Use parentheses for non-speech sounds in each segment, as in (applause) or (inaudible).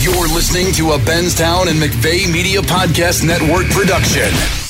You're listening to a Benstown and McVeigh Media Podcast Network production.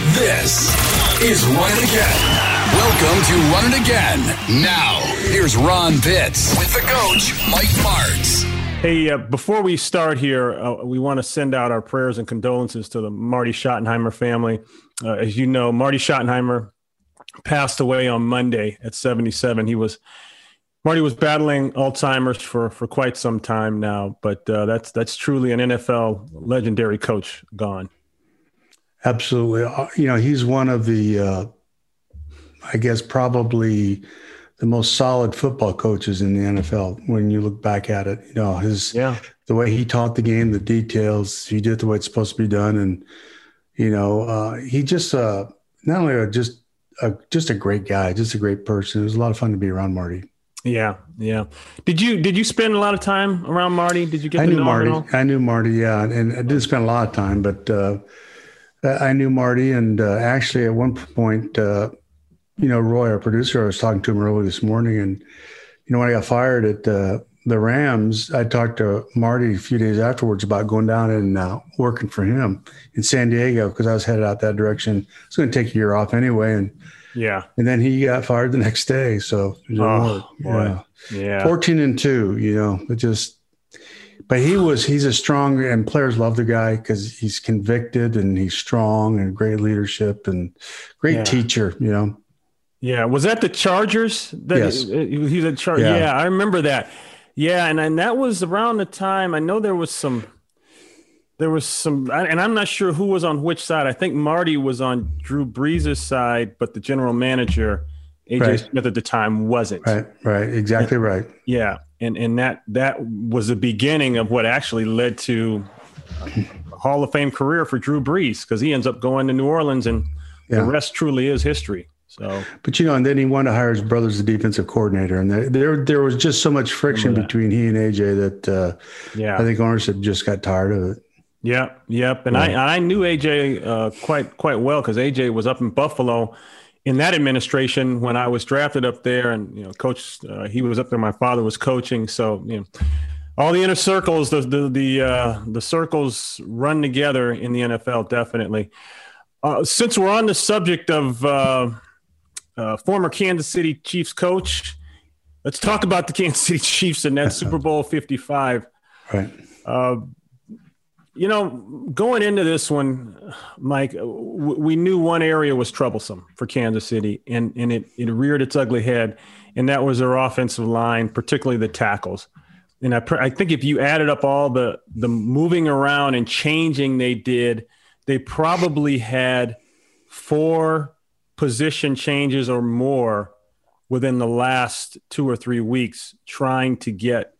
This is Run It Again. Welcome to Run It Again. Now, here's Ron Pitts with the coach, Mike Martz. Hey, uh, before we start here, uh, we want to send out our prayers and condolences to the Marty Schottenheimer family. Uh, as you know, Marty Schottenheimer passed away on Monday at 77. He was Marty was battling Alzheimer's for for quite some time now, but uh, that's that's truly an NFL legendary coach gone. Absolutely, uh, you know he's one of the uh, I guess, probably the most solid football coaches in the NFL when you look back at it. You know, his yeah. the way he taught the game, the details, he did the way it's supposed to be done, and you know, uh, he just uh, not only a, just a, just a great guy, just a great person. It was a lot of fun to be around Marty. Yeah, yeah. Did you did you spend a lot of time around Marty? Did you get? I knew Marty. I knew Marty. Yeah, and I didn't spend a lot of time, but uh, I knew Marty, and uh, actually at one point uh, you know, Roy, our producer, I was talking to him early this morning, and you know, when I got fired at uh, the Rams, I talked to Marty a few days afterwards about going down and uh, working for him in San Diego because I was headed out that direction. It's going to take a year off anyway, and yeah, and then he got fired the next day. So oh, boy. yeah, fourteen and two. You know, it just. But he was, he's a strong, and players love the guy because he's convicted and he's strong and great leadership and great yeah. teacher, you know. Yeah, was that the Chargers? That yes, uh, he, was a Char- yeah. yeah, I remember that. Yeah, and and that was around the time I know there was some, there was some, and I'm not sure who was on which side. I think Marty was on Drew Brees' side, but the general manager AJ right. Smith at the time wasn't. Right, right, exactly right. Yeah, and and that that was the beginning of what actually led to Hall of Fame career for Drew Brees because he ends up going to New Orleans, and yeah. the rest truly is history. So, but you know, and then he wanted to hire his brother as the defensive coordinator, and there there was just so much friction between he and AJ that uh, yeah, I think ownership just got tired of it. Yep, yep, and yeah. I I knew AJ uh, quite quite well because AJ was up in Buffalo in that administration when I was drafted up there, and you know, coach uh, he was up there. My father was coaching, so you know. All the inner circles, the the the, uh, the circles run together in the NFL, definitely. Uh, since we're on the subject of uh, uh, former Kansas City Chiefs coach. Let's talk about the (laughs) Kansas City Chiefs and that (laughs) Super Bowl 55. Right. You know, going into this one, Mike, we knew one area was troublesome for Kansas City, and, and it, it reared its ugly head, and that was their offensive line, particularly the tackles. And I, I think if you added up all the, the moving around and changing they did, they probably had four position changes or more within the last two or three weeks trying to get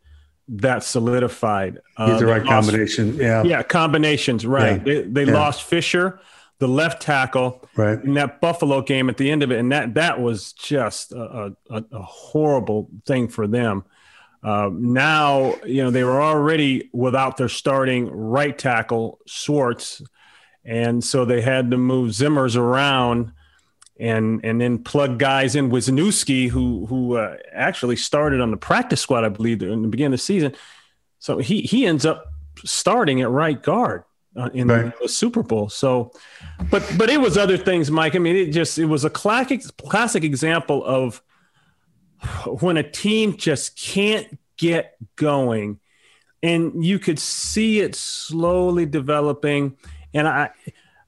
that solidified. Uh, the right lost, combination. Yeah. Yeah. Combinations. Right. Yeah. They, they yeah. lost Fisher, the left tackle right. in that Buffalo game at the end of it. And that, that was just a, a, a horrible thing for them. Uh, now, you know, they were already without their starting right tackle, Schwartz. And so they had to move Remmers around and and then plug guys in. Wisniewski, who who uh, actually started on the practice squad, I believe, in the beginning of the season. So he he ends up starting at right guard uh, in right. the, the, Super Bowl. So, but but it was other things, Mike. I mean, it just it was a classic classic example of when a team just can't get going, and you could see it slowly developing. And I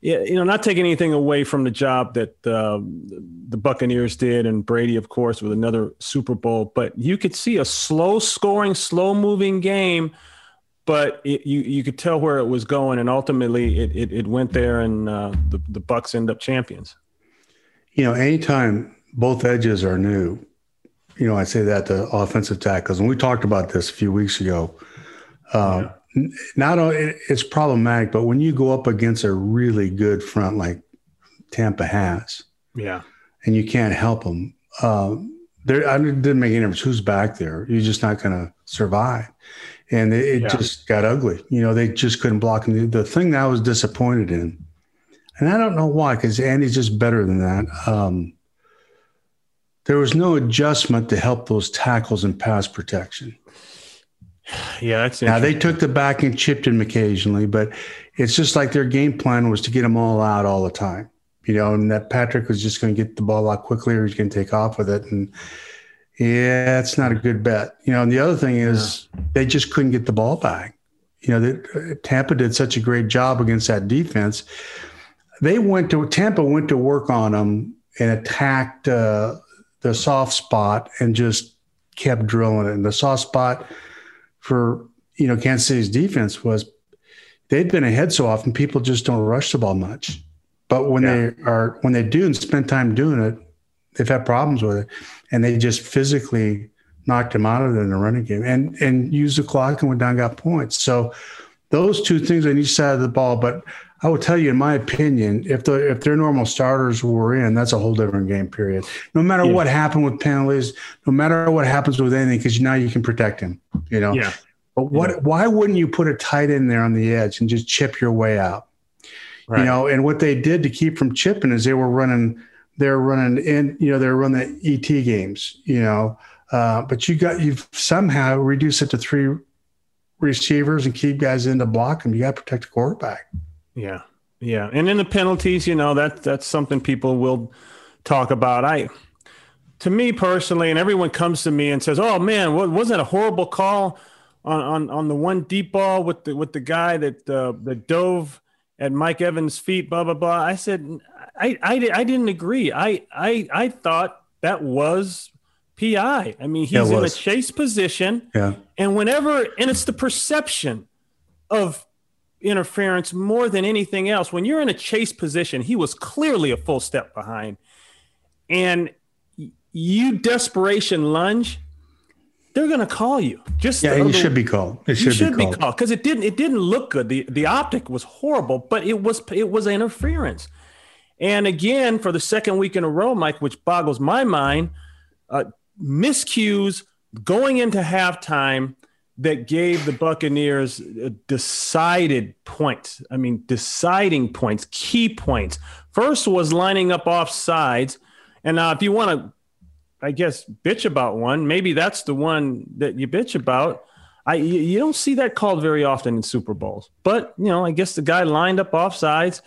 you know, not taking anything away from the job that uh, the Buccaneers did and Brady, of course, with another Super Bowl, but you could see a slow scoring, slow moving game, but it, you you could tell where it was going, and ultimately it it, it went there, and uh, the the Bucks end up champions. You know, anytime both edges are new, you know, I say that to offensive tackles, and we talked about this a few weeks ago. Uh, yeah not only it's problematic, but when you go up against a really good front like Tampa has, yeah, and you can't help them, uh, there I didn't make any difference who's back there. You're just not going to survive, and it, it yeah. just got ugly. You know, they just couldn't block. And the, the thing that I was disappointed in, and I don't know why, because Andy's just better than that. Um, there was no adjustment to help those tackles and pass protection. Yeah, that's now they took the back and chipped him occasionally, but it's just like their game plan was to get them all out all the time. You know, and that Patrick was just going to get the ball out quickly, or he's going to take off with it, and yeah, it's not a good bet. You know, and the other thing is yeah. they just couldn't get the ball back. You know, they, Tampa did such a great job against that defense. They went to Tampa went to work on them and attacked uh, the soft spot and just kept drilling it. And the soft spot for you know Kansas City's defense was they'd been ahead so often people just don't rush the ball much. But when yeah. they are when they do and spend time doing it, they've had problems with it, and they just physically knocked him out of it in the running game and and used the clock and went down got points. So those two things on each side of the ball. But I will tell you, in my opinion, if the if their normal starters were in, that's a whole different game. Period. No matter yeah. what happened with penalties, no matter what happens with anything, because now you can protect him. You know. Yeah. But what? Yeah. Why wouldn't you put a tight end there on the edge and just chip your way out? Right. You know. And what they did to keep from chipping is they were running. They're running in. You know. They're running the ET games. You know. Uh, but you got you've somehow reduced it to three receivers and keep guys in to block them. You got to protect the quarterback. Yeah, yeah, and in the penalties, you know that that's something people will talk about. I, to me personally, and everyone comes to me and says, "Oh man, what, wasn't a horrible call on, on on the one deep ball with the with the guy that uh, that dove at Mike Evans' feet?" Blah blah blah. I said, I I, I didn't agree. I I I thought that was PI. I mean, he's in a chase position. Yeah. And whenever, and it's the perception of interference more than anything else. When you're in a chase position, he was clearly a full step behind. And you desperation lunge, they're going to call you. Just yeah, you should be called. It should, should be called because it didn't. It didn't look good. the The optic was horrible, but it was it was interference. And again, for the second week in a row, Mike, which boggles my mind, uh, miscues going into halftime that gave the Buccaneers decided points. I mean, deciding points, key points. First was lining up off sides. And now, if you want to, I guess, bitch about one, maybe that's the one that you bitch about. I you don't see that called very often in Super Bowls. But, you know, I guess the guy lined up off sides.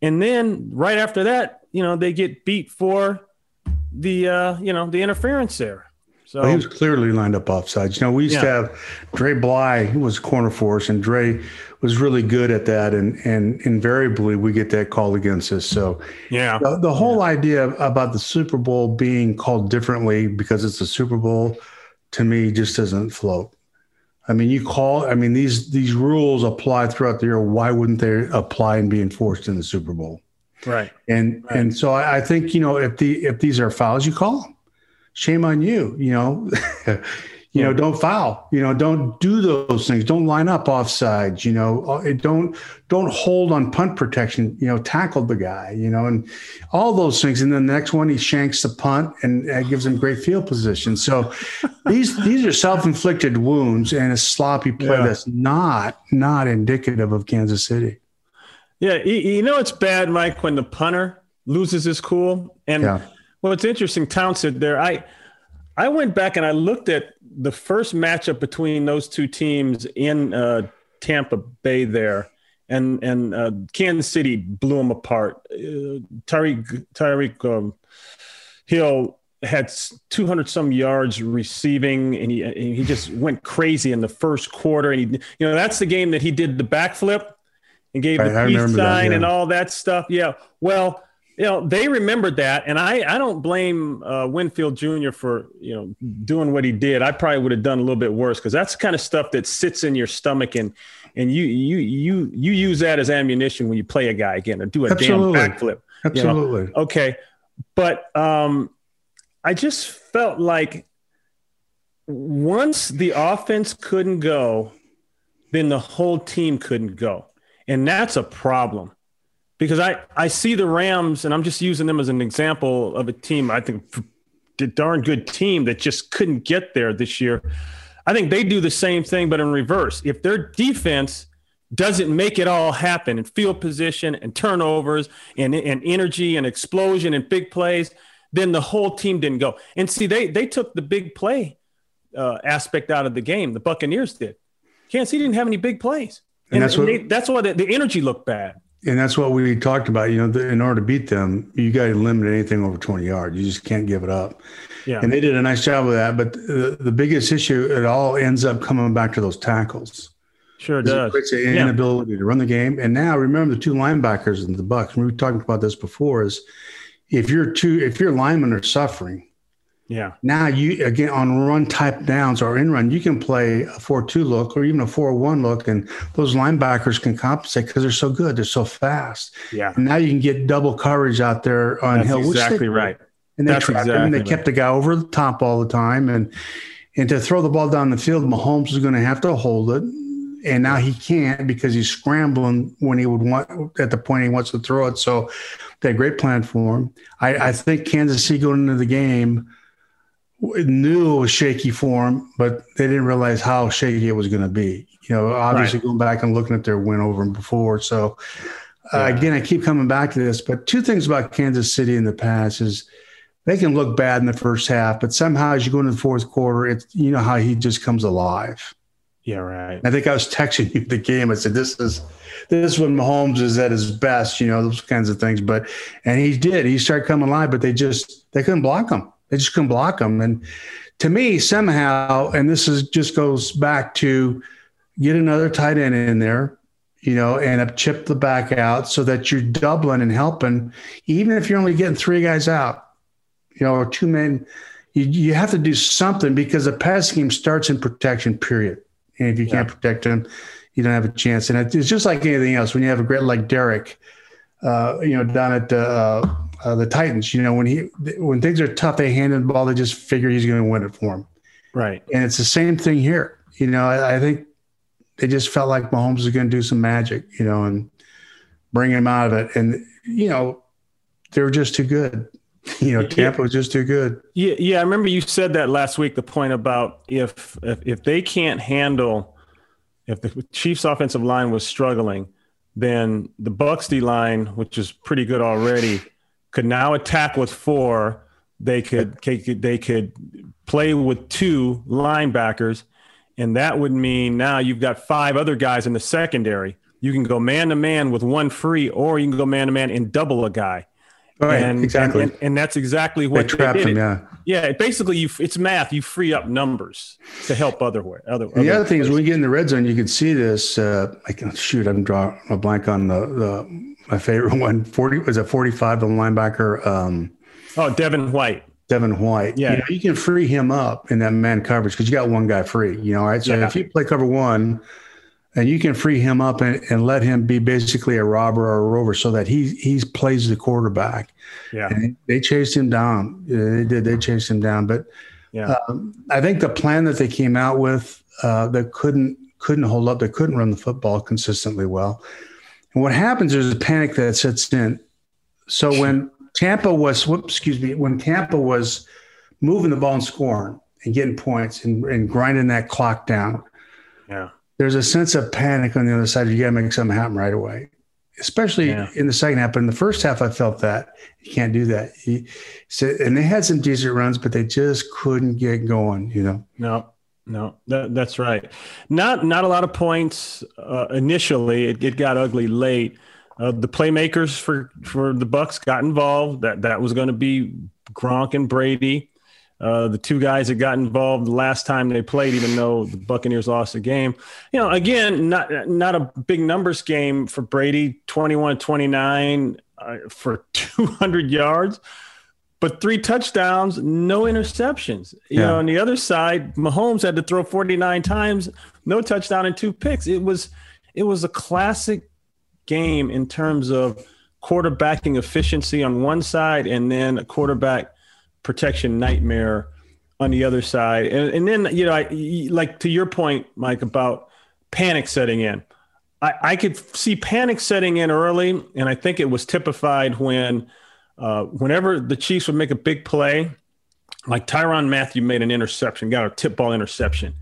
And then right after that, you know, they get beat for the uh, you know, the interference there. So well, he was clearly lined up offsides. You know, we used yeah. to have Dre Bly, who was corner for us, and Dre was really good at that. And and invariably we get that call against us. So yeah, the, the whole yeah. idea about the Super Bowl being called differently because it's a Super Bowl, to me, just doesn't float. I mean, you call. I mean, these these rules apply throughout the year. Why wouldn't they apply and be enforced in the Super Bowl? Right. And right. and so I, I think you know if the if these are fouls, you call them shame on you. You know, (laughs) you know, don't foul. You know, don't do those things. Don't line up offsides. You know, uh, don't don't hold on punt protection. You know, tackle the guy. You know, and all those things. And then the next one, he shanks the punt and uh, gives him great field position. So (laughs) these these are self inflicted wounds and a sloppy play yeah. that's not not indicative of Kansas City. Yeah, you know it's bad, Mike, when the punter loses his cool and. Yeah well, it's interesting, Townsend. There, I I went back and I looked at the first matchup between those two teams in uh, Tampa Bay there, and and uh, Kansas City blew them apart. Uh, Tyreek Tyreek um, Hill had 200 some yards receiving, and he and he just went crazy in the first quarter. And he, you know, that's the game that he did the backflip and gave the peace sign that, yeah. and all that stuff. Yeah, well you know they remembered that and i i don't blame uh, winfield jr for you know doing what he did i probably would have done a little bit worse because that's kind of stuff that sits in your stomach and and you you you you use that as ammunition when you play a guy again or do a absolutely. damn backflip absolutely you know? okay but um i just felt like once the offense couldn't go then the whole team couldn't go. And that's a problem because I, I see the Rams, and I'm just using them as an example of a team, I think, a darn good team that just couldn't get there this year. I think they do the same thing, but in reverse. If their defense doesn't make it all happen in field position and turnovers and, and energy and explosion and big plays, then the whole team didn't go. And see, they they took the big play uh, aspect out of the game. The Buccaneers did. Kansas City didn't have any big plays, and, and that's and what they, that's why the, the, energy looked bad. And that's what we talked about. You know, the, in order to beat them, you got to limit anything over twenty yards. You just can't give it up. Yeah. And they did a nice job of that. But the, the biggest issue, it all ends up coming back to those tackles. Sure does. It's an yeah. inability to run the game. And now remember the two linebackers in the Bucks. We talked about this before. Is if your two if your linemen are suffering, yeah. Now you again on run type downs or in run, you can play a four two look or even a four one look, and those linebackers can compensate because they're so good, they're so fast. Yeah. And now you can get double coverage out there on That's Hill. Exactly they, right. And they That's trapped exactly him. They right. kept the guy over the top all the time, and and to throw the ball down the field, Mahomes is going to have to hold it and now he can't because he's scrambling when he would want at the point he wants to throw it. So they had a great plan for him. I, I think Kansas City going into the game knew it was shaky for him, but they didn't realize how shaky it was going to be. You know, obviously right. going back and looking at their win over him before. So uh, again, I keep coming back to this, but two things about Kansas City in the past is they can look bad in the first half, but somehow as you go into the fourth quarter, it's you know how he just comes alive. Yeah, right. I think I was texting you the game. I said, "This is this is when Mahomes is at his best." You know those kinds of things. But and he did. He started coming alive, but they just they couldn't block him. They just couldn't block them. And to me, somehow, and this is just goes back to get another tight end in there, you know, and chip the back out so that you're doubling and helping, even if you're only getting three guys out, you know, or two men. You, you have to do something because the passing game starts in protection. Period and if you can't protect them, you don't have a chance. And it's just like anything else. When you have a great like Derrick, uh, you know, down at uh, uh, the Titans, you know, when he when things are tough, they hand him the ball. They just figure he's going to win it for him. Right. And it's the same thing here. You know, I, I think they just felt like Mahomes was going to do some magic, you know, and bring him out of it. And you know, they were just too good. (laughs) you know, Tampa was just too good. Yeah, yeah. I remember you said that last week. The point about if if, if they can't handle, if the Chiefs' offensive line was struggling, then the Bucks D line, which is pretty good already, could now attack with four. They could they could, play with two linebackers, and that would mean now you've got five other guys in the secondary. You can go man to man with one free, or you can go man to man and double a guy. Right, and, exactly. And, and, that's exactly what they trapped him. Yeah, yeah. Basically, you it's math. You free up numbers to help other way. Other. the other, other thing is when you get in the red zone, you can see this. Uh, I can shoot. I'm drawing a blank on the, the my favorite (laughs) one. Forty was a forty-five. The linebacker. Um, oh, Devin White. Devin White. Yeah, you, know, you, can free him up in that man coverage because you got one guy free. You know, right. So yeah. if you play cover one and you can free him up and, and let him be basically a robber or a rover so that he he plays the quarterback. Yeah, and they chased him down. They did. They chased him down. But yeah, um, I think the plan that they came out with uh, that couldn't couldn't hold up. They couldn't run the football consistently well. And what happens is a panic that sets in. So when Tampa was, whoops, excuse me, when Tampa was moving the ball and scoring and getting points and, and grinding that clock down. Yeah there's a sense of panic on the other side. You got to make something happen right away, especially yeah. in the second half. But in the first half, I felt that you can't do that. He said, and they had some decent runs, but they just couldn't get going. You know. No, no, that, that's right. Not not a lot of points uh, initially. It, it got ugly late. Uh, the playmakers for for the Bucks got involved. That that was going to be Gronk and Brady. Uh, the two guys that got involved the last time they played, even though the Buccaneers lost the game. You know, again, not not a big numbers game for Brady, 21 29 uh, for (laughs) 200 yards, but three touchdowns, no interceptions. You yeah. know, on the other side, Mahomes had to throw 49 times, no touchdown and two picks. It was it was a classic game in terms of quarterbacking efficiency on one side and then a quarterback protection nightmare on the other side. And, and then, you know, I, like to your point, Mike, about panic setting in. I, I could see panic setting in early, and I think it was typified when, uh, whenever the Chiefs would make a big play, like Tyrann Mathieu made an interception, got a tip ball interception.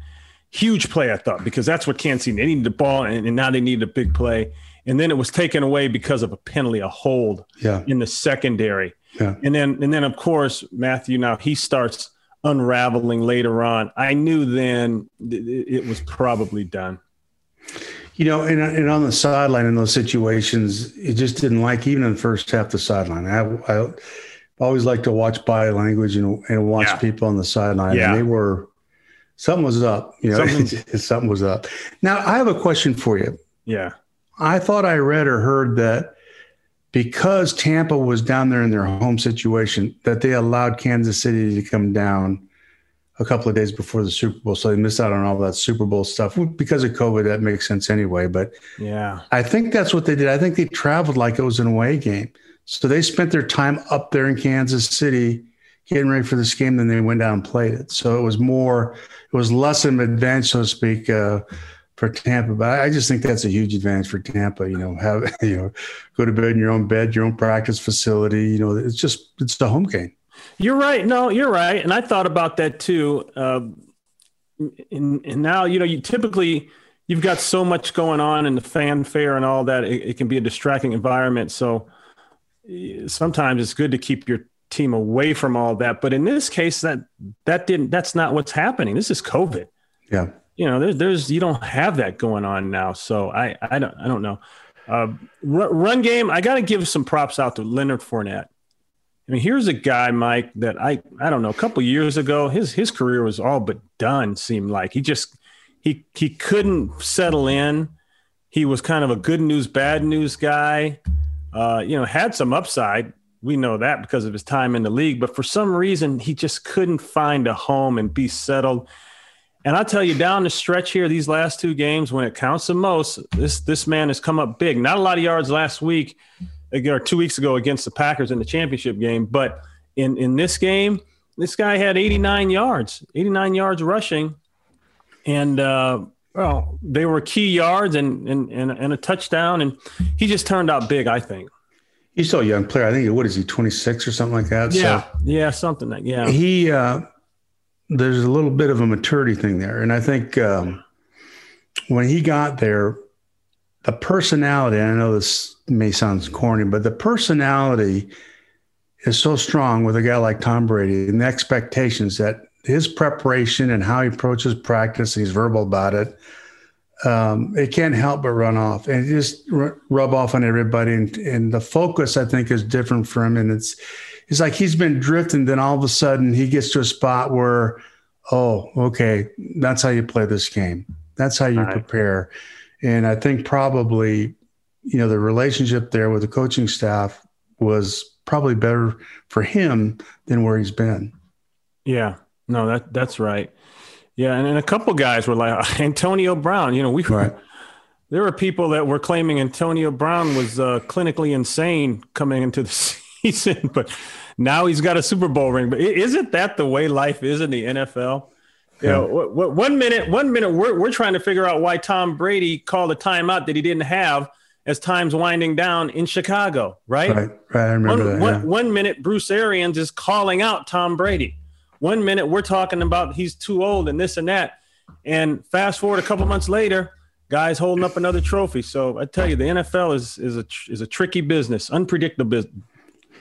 Huge play, I thought, because that's what Kansas City, they needed the ball, and, and now they needed a big play. And then it was taken away because of a penalty, a hold Yeah. in the secondary. Yeah. And then, and then of course, Mathieu now he starts unraveling later on. I knew then th- it was probably done. You know, and, and on the sideline in those situations, it just didn't like even in the first half the sideline. I, I always like to watch body language and, and watch Yeah. people on the sideline. Yeah. And they were something was up. You know, Something- (laughs) something was up. Now I have a question for you. Yeah. I thought I read or heard that because Tampa was down there in their home situation, that they allowed Kansas City to come down a couple of days before the Super Bowl. So they missed out on all that Super Bowl stuff. Because of COVID, that makes sense anyway. But Yeah. I think that's what they did. I think they traveled like it was an away game. So they spent their time up there in Kansas City getting ready for this game, then they went down and played it. So it was more, it was less of an advantage, so to speak, uh, for Tampa. But I I just think that's a huge advantage for Tampa. You know, have (laughs) you know, go to bed in your own bed, your own practice facility. You know, it's just it's the home game. You're right. No, you're right. And I thought about that too. Um, and, and now, you know, you typically you've got so much going on in the fanfare and all that. It, it can be a distracting environment. So eh, sometimes it's good to keep your team away from all that. But in this case, that that didn't. That's not what's happening. This is COVID. Yeah. You know, there's there's you don't have that going on now. So I I don't I don't know. Uh, run, run game. I got to give some props out to Leonard Fournette. I mean, here's a guy, Mike, that I I don't know. A couple years ago, his his career was all but done. Seemed like he just he he couldn't settle in. He was kind of a good news, bad news guy. Uh, you know, had some upside. We know that because of his time in the league, but for some reason, he just couldn't find a home and be settled. And I tell you, down the stretch here, these last two games, when it counts the most, this this man has come up big. Not a lot of yards last week, or two weeks ago against the Packers in the championship game, but in in this game, this guy had 89 yards, 89 yards rushing, and uh, well, they were key yards and, and and and a touchdown, and he just turned out big. I think. He's still a young player. I think what is he, 26 or something like that? Yeah, yeah, something like yeah. he uh, there's a little bit of a maturity thing there, and I think um, when he got there, the personality. I know this may sound corny, but the personality is so strong with a guy like Tom Brady, and the expectations that his preparation and how he approaches practice, he's verbal about it. Um, it can't help but run off and just r- rub off on everybody. And, and the focus, I think, is different for him. And it's it's like he's been drifting. Then all of a sudden, he gets to a spot where, oh, okay, that's how you play this game. That's how you Right. prepare. And I think probably, you know, the relationship there with the coaching staff was probably better for him than where he's been. Yeah, no, that that's right. Yeah, and, and a couple guys were like (laughs) Antonio Brown. You know, we Right. (laughs) there were people that were claiming Antonio Brown was uh, clinically insane coming into the (laughs) season, but now he's got a Super Bowl ring. But isn't that the way life is in the NFL? You know, one minute, one minute, we're we're trying to figure out why Tom Brady called a timeout that he didn't have as time's winding down in Chicago, right? Right. Right. I remember One, that. one- yeah. one minute, Bruce Arians is calling out Tom Brady. One minute, we're talking about he's too old and this and that. And fast forward a couple months later, guys holding up another trophy. So I tell you, the NFL is is a is a tricky business, unpredictable business.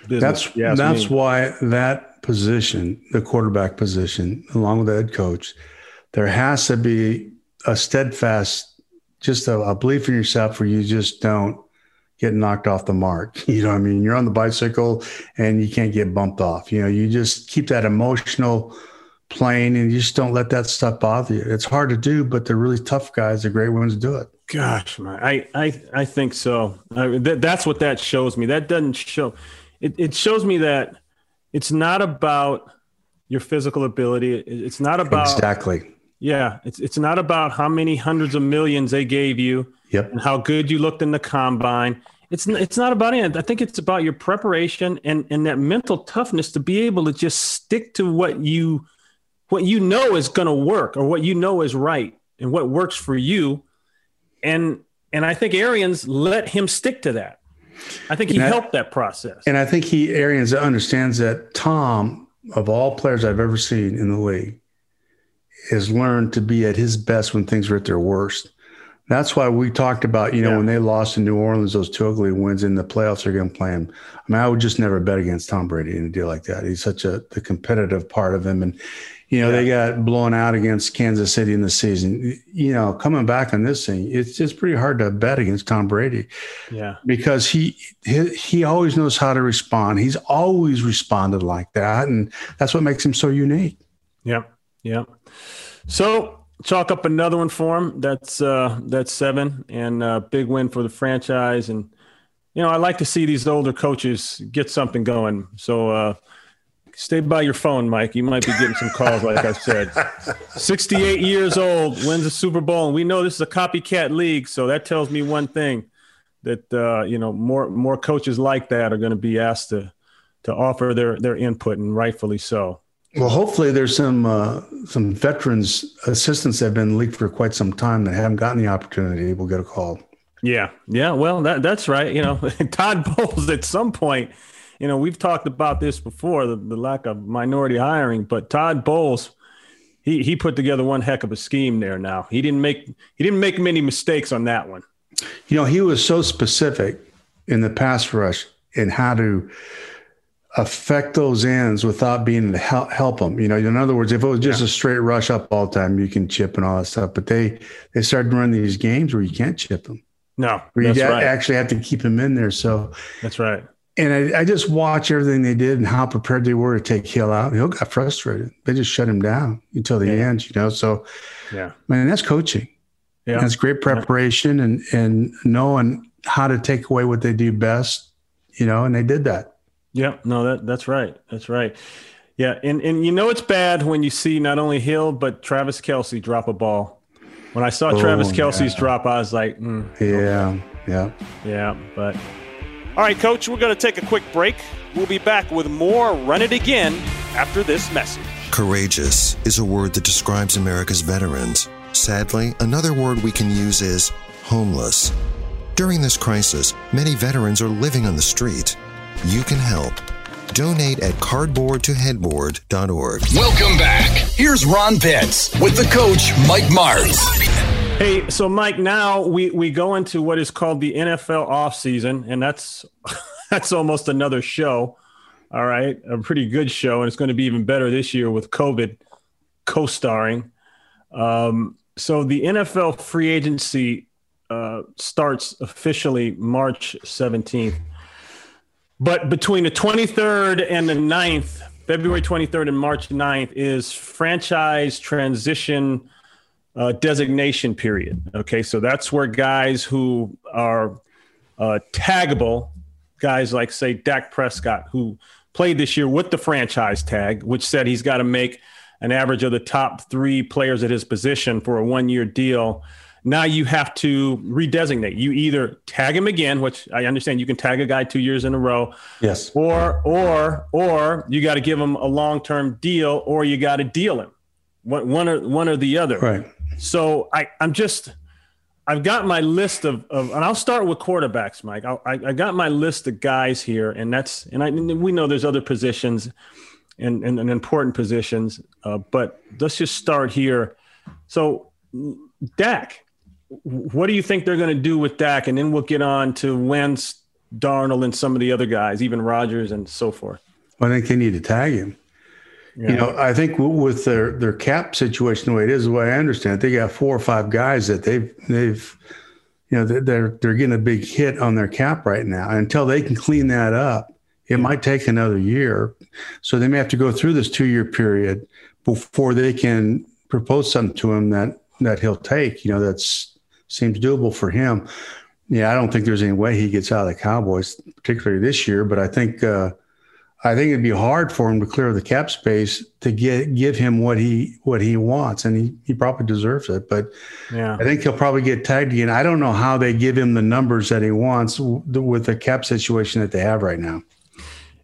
That's that's why that position, the quarterback position, along with the head coach, there has to be a steadfast, just a, a belief in yourself where you just don't get knocked off the mark. (laughs) You know I mean? You're on the bicycle and you can't get bumped off. You know, you just keep that emotional plane and you just don't let that stuff bother you. It's hard to do, but the really tough guys, the great ones do it. Gosh, man, I I I think so. I, th- that's what that shows me. That doesn't show. It it shows me that it's not about your physical ability. It's not about Exactly. Yeah, it's it's not about how many hundreds of millions they gave you Yep. and how good you looked in the combine. It's it's not about it. I think it's about your preparation and and that mental toughness to be able to just stick to what you what you know is going to work or what you know is right and what works for you and and I think Arians let him stick to that. I think he And I- helped that process. And I think he Arians understands that Tom, of all players I've ever seen in the league, has learned to be at his best when things are at their worst. That's why we talked about, you know, Yeah. when they lost in New Orleans, those two ugly wins in the playoffs, they're going to play him. I mean, I would just never bet against Tom Brady in a deal like that. He's such a the competitive part of him, and you know they got blown out against Kansas City in the season. You know, coming back on this thing, it's it's pretty hard to bet against Tom Brady yeah, because he, he he always knows how to respond. He's always responded like that, and that's what makes him so unique. Yep. Yep. So chalk up another one for him. That's uh that's seven and uh big win for the franchise. And you know, I like to see these older coaches get something going. So uh stay by your phone, Mike. You might be getting some calls, like I said. 68 years old, wins a Super Bowl, and we know this is a copycat league, so that tells me one thing that uh, you know, more more coaches like that are going to be asked to to offer their their input and rightfully so. Well, hopefully, there's some uh, some veterans assistants that have been leaked for quite some time that haven't gotten the opportunity. Will get a call. Yeah, yeah. Well, that that's right. You know, (laughs) Todd Bowles at some point, you know, we've talked about this before, the, the lack of minority hiring, but Todd Bowles, he he put together one heck of a scheme there. Now he didn't make he didn't make many mistakes on that one. You know, he was so specific in the pass rush in how to affect those ends without being to help, help them. You know, in other words, if it was just a straight rush up all the time, you can chip and all that stuff. But they they started running these games where you can't chip them, No, where you right. actually have to keep them in there. So, That's right. And I, I just watch everything they did and how prepared they were to take Hill out. Hill got frustrated. They just shut him down until the Yeah. end. You know, so Yeah, man, that's coaching. yeah, That's great preparation and and knowing how to take away what they do best. You know, and they did that. yeah. No, that that's right. That's right. Yeah, and and you know it's bad when you see not only Hill but Travis Kelce drop a ball. When I saw Oh, Travis Kelce's yeah. drop, I was like, mm, Yeah, yeah. yeah, but All right, Coach, we're going to take a quick break. We'll be back with more Run It Again after this message. Courageous is a word that describes America's veterans. Sadly, another word we can use is homeless. During this crisis, many veterans are living on the street. You can help. Donate at cardboardtoheadboard.org. Welcome back. Here's Ron Pitts with the coach, Mike Martz. Hey, so Mike, now we we go into what is called the NFL offseason, and that's (laughs) that's almost another show. All right, a pretty good show, and it's going to be even better this year with COVID co-starring. Um, so the NFL free agency uh, starts officially March 17th. But between the 23rd and the 9th, February 23rd and March 9th, is franchise transition uh, designation period. Okay, so that's where guys who are uh, taggable, guys like, say, Dak Prescott, who played this year with the franchise tag, which said he's got to make an average of the top three players at his position for a one year deal. Now you have to redesignate. You either tag him again, which I understand you can tag a guy two years in a row, Yes. or or or you got to give him a long term deal, or you got to deal him. One, one or one or the other. Right. So I, I'm just, I've got my list of, of and I'll start with quarterbacks, Mike. I, I, got my list of guys here, and that's, and I, we know there's other positions and, and, and important positions, uh, but let's just start here. So, Dak, what do you think they're going to do with Dak? And then we'll get on to Wentz, Darnold, and some of the other guys, even Rodgers and so forth. I think they need to tag him. You know, I think with their their cap situation the way it is, the way I understand it, they got four or five guys that they've they've you know they're they're, they're getting a big hit on their cap right now. And until they can clean that up, it might take another year. So they may have to go through this two year period before they can propose something to him that that he'll take. You know, that's seems doable for him. Yeah, I don't think there's any way he gets out of the Cowboys, particularly this year. But I think uh, I think it'd be hard for him to clear the cap space to get give him what he what he wants, and he, he probably deserves it. But Yeah. I think he'll probably get tagged again. I don't know how they give him the numbers that he wants with the cap situation that they have right now.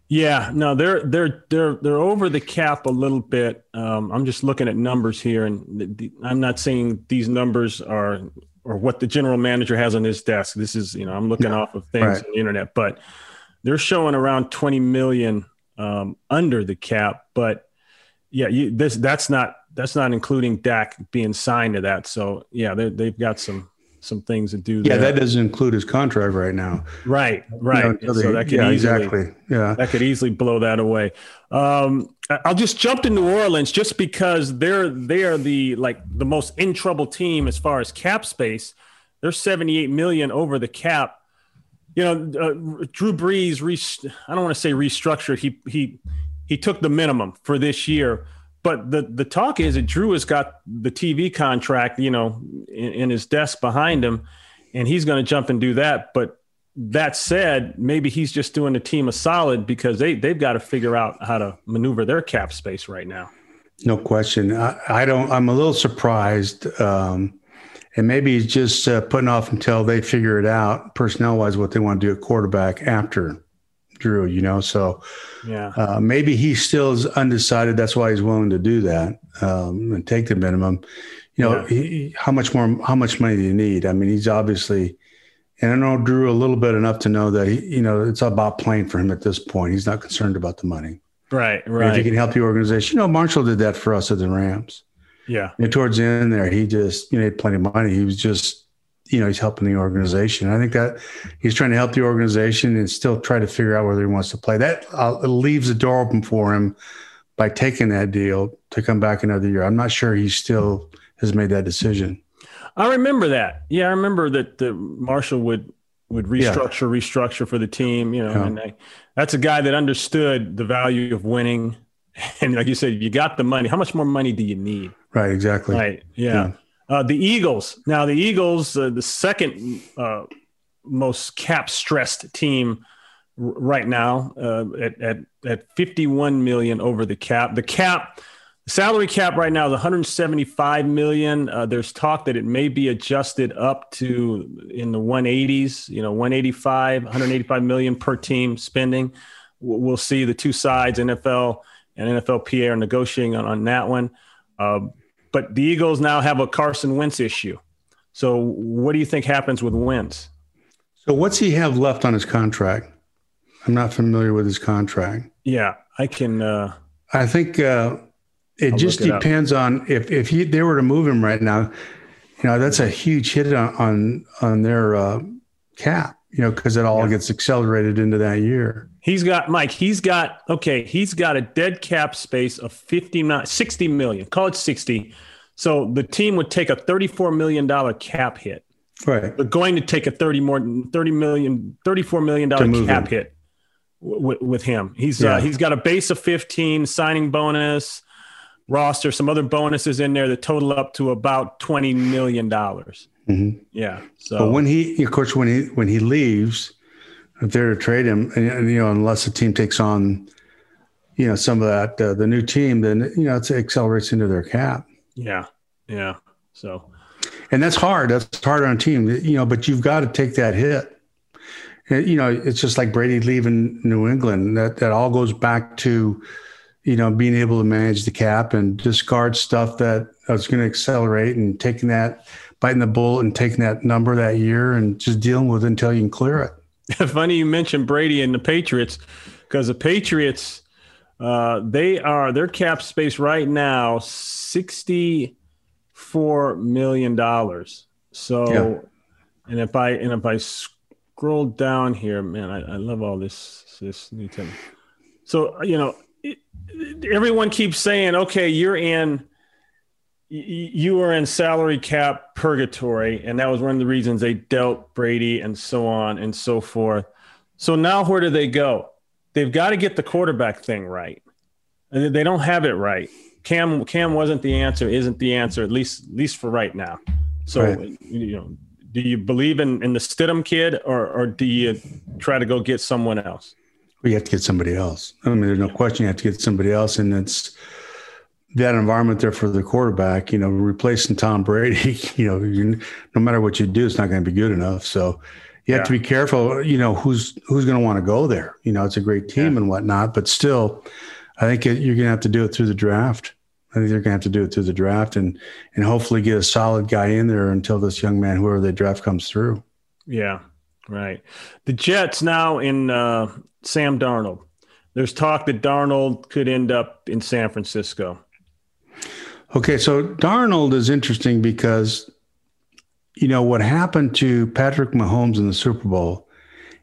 Yeah, no, they're they're they're they're over the cap a little bit. Um, I'm just looking at numbers here, and the, the, I'm not saying these numbers are or what the general manager has on his desk. This is, you know, I'm looking off of things Right. on the internet, but they're showing around 20 million um, under the cap. But yeah, you, this that's not that's not including Dak being signed to that. So yeah, they, they've got some some things to do. Yeah, there. that doesn't include his contract right now. right, right. You know, until so that could yeah, easily, exactly. Yeah. that could easily blow that away. Um, I'll just jump to New Orleans just because they're they are the like the most in trouble team as far as cap space. They're 78 million over the cap. You know, uh, Drew Brees. Re- I don't want to say restructured. He he he took the minimum for this year. But the the talk is that Drew has got the TV contract, you know, in, in his desk behind him, and he's going to jump and do that. But that said, maybe he's just doing the team a solid because they they've got to figure out how to maneuver their cap space right now. No question. I, I don't. I'm a little surprised, um, and maybe he's just uh, putting off until they figure it out personnel wise what they want to do at quarterback after Drew. You know, so Yeah, uh, maybe he still is undecided. That's why he's willing to do that um, and take the minimum. You know, Yeah. he, how much more? How much money do you need? I mean, he's obviously. And I know Drew a little bit enough to know that he, you know, it's about playing for him at this point. He's not concerned about the money. right, And If right. he can help the organization, you know, Marshall did that for us at the Rams. Yeah, And towards the end there, he just, you know, he had plenty of money. He was just, you know, he's helping the organization. I think that he's trying to help the organization and still try to figure out whether he wants to play. That uh, leaves the door open for him by taking that deal to come back another year. I'm not sure he still has made that decision. I remember that. Yeah, I remember that the Marshall would would Yeah. restructure, restructure for the team. You know, Yeah. and that's a guy that understood the value of winning. (laughs) And like you said, you got the money. How much more money do you need? Right. Exactly. Right. Yeah. Uh, the Eagles. Now, the Eagles, uh, the second uh, most cap stressed team r- right now uh, at, at, at 51 million over the cap. The cap, salary cap right now is 175 million. Uh, there's talk that it may be adjusted up to in the 180s, you know, 185, 185 million per team spending. We'll see the two sides, NFL and NFLPA, are negotiating on, on that one. Uh, but the Eagles now have a Carson Wentz issue. So, what do you think happens with Wentz? So what's he have left on his contract? I'm not familiar with his contract. Yeah, I can. Uh, I think uh, it I'll just it up. depends on if if he, they were to move him right now. You know, that's a huge hit on on, on their uh, cap. You know, because it all Yeah. gets accelerated into that year. he's got Mike. He's got okay. He's got a dead cap space of 59, 60 million. Call it sixty. So the team would take a thirty-four million dollar cap hit. Right. They're going to take a thirty more, thirty million, thirty-four million dollar cap him. hit w- with him. He's Yeah. uh, he's got a base of fifteen, signing bonus, roster, some other bonuses in there that total up to about twenty million dollars. Mhm. Yeah. So But when he, of course, when he when he leaves, if they're to trade him, and, you know, unless the team takes on, you know, some of that uh, the new team, then you know it accelerates into their cap, yeah, yeah. So and that's hard. That's hard on a team, you know. But you've got to take that hit. And, you know, it's just like Brady leaving New England. That that all goes back to, you know, being able to manage the cap and discard stuff that was going to accelerate and taking that, biting the bullet and taking that number that year and just dealing with it until you can clear it. (laughs) funny you mentioned Brady and the Patriots because the Patriots, uh, they are their cap space right now sixty-four million dollars. So, Yeah. and if I and if I scroll down here, man, I, I love all this this new thing. So you know, it, everyone keeps saying, okay, you're in. You were in salary cap purgatory, and that was one of the reasons they dealt Brady and so on and so forth. So now, where do they go? They've got to get the quarterback thing right. And They don't have it right. Cam Cam wasn't the answer, isn't the answer, at least at least for right now. So Right. you know, do you believe in, in the Stidham kid or or do you try to go get someone else? you have to get somebody else. I mean, there's no question you have to get somebody else, and it's that environment there for the quarterback. You know, replacing Tom Brady. (laughs) You know, you, no matter what you do, it's not going to be good enough. So you have to be careful. You know, who's who's going to want to go there. You know, it's a great team and whatnot, but still, I think you're going to have to do it through the draft. I think they're going to have to do it through the draft and and hopefully get a solid guy in there until this young man, whoever the draft, comes through. Yeah, right. The Jets now in uh, Sam Darnold. There's talk that Darnold could end up in San Francisco. Okay, so Darnold is interesting because you know what happened to Patrick Mahomes in the Super Bowl